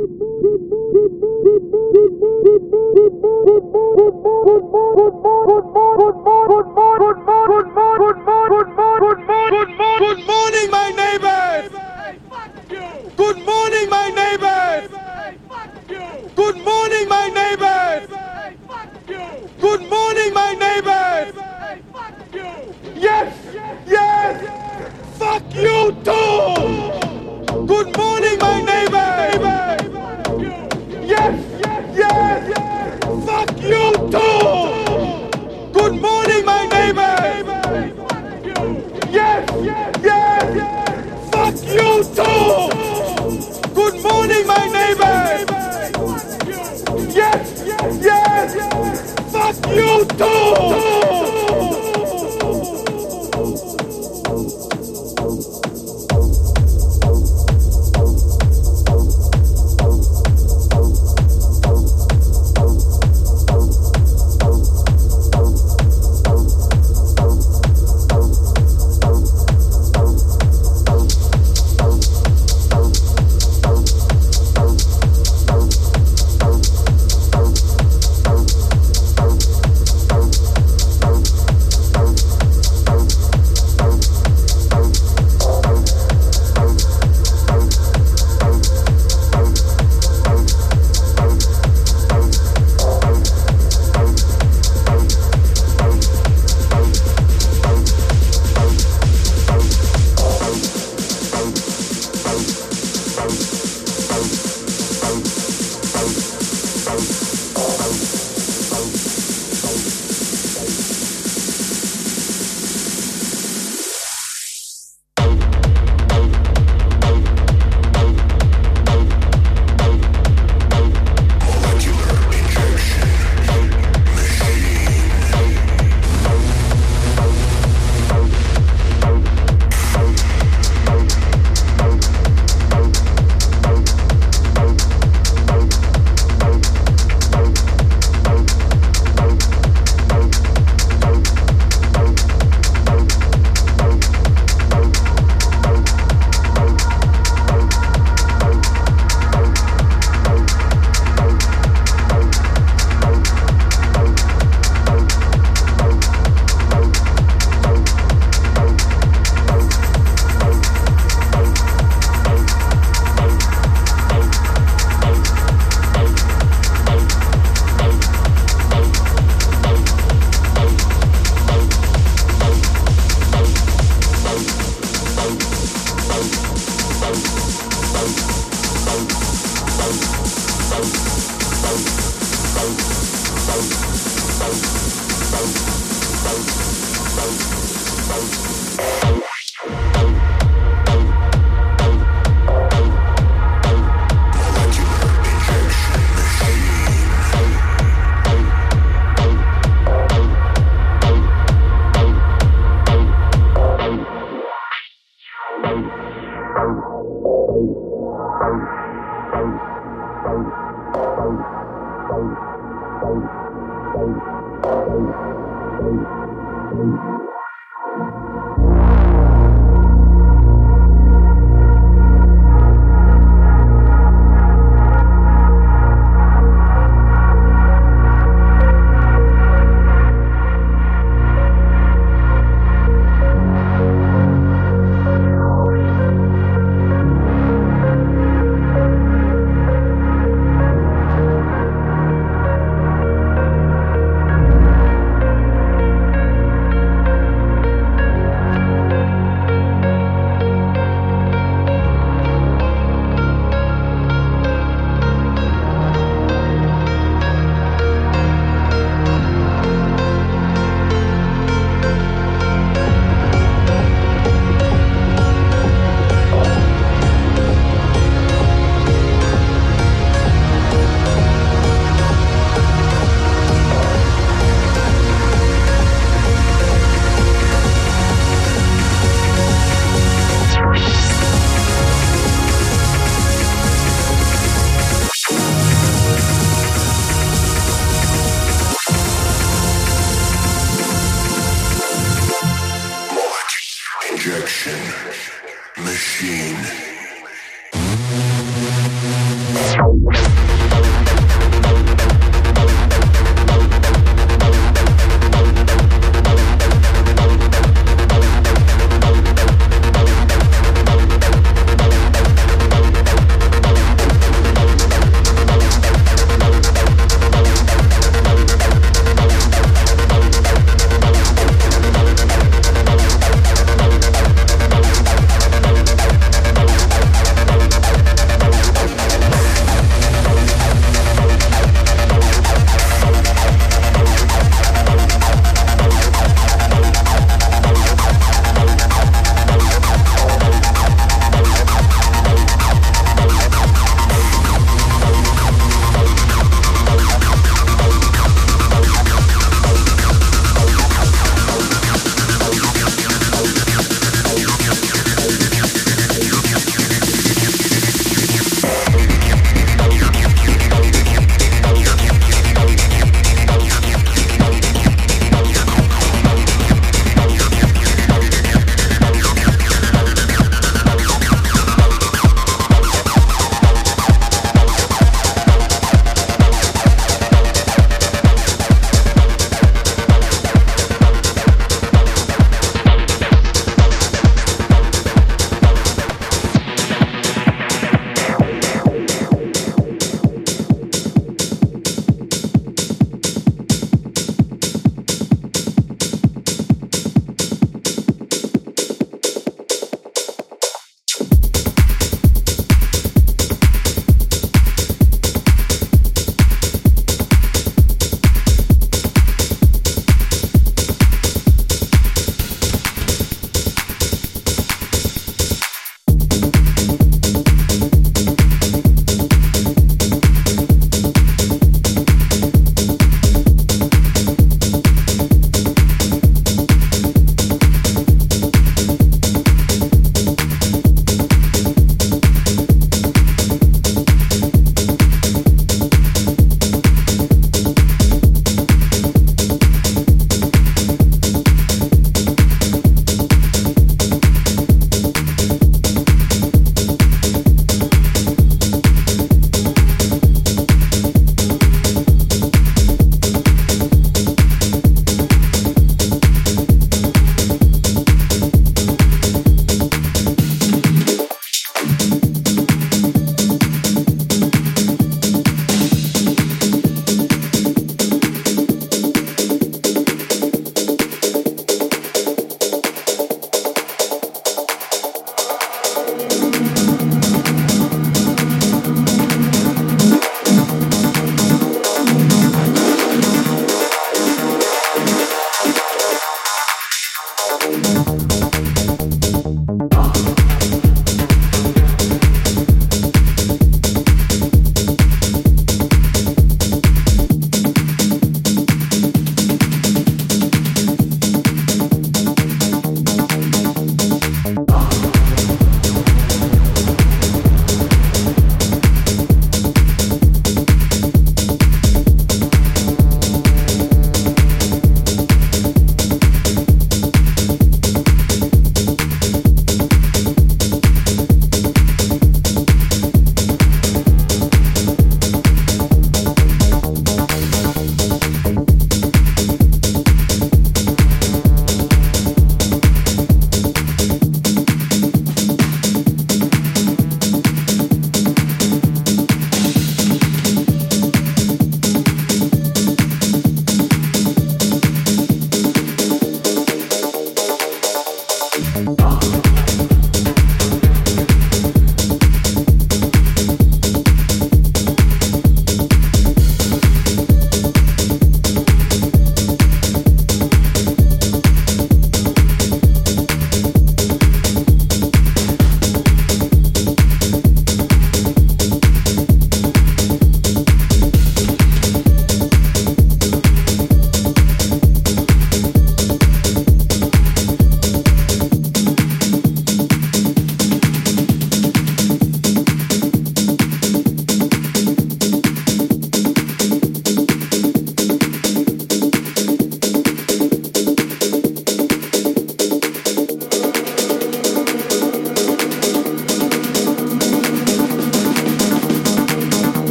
Good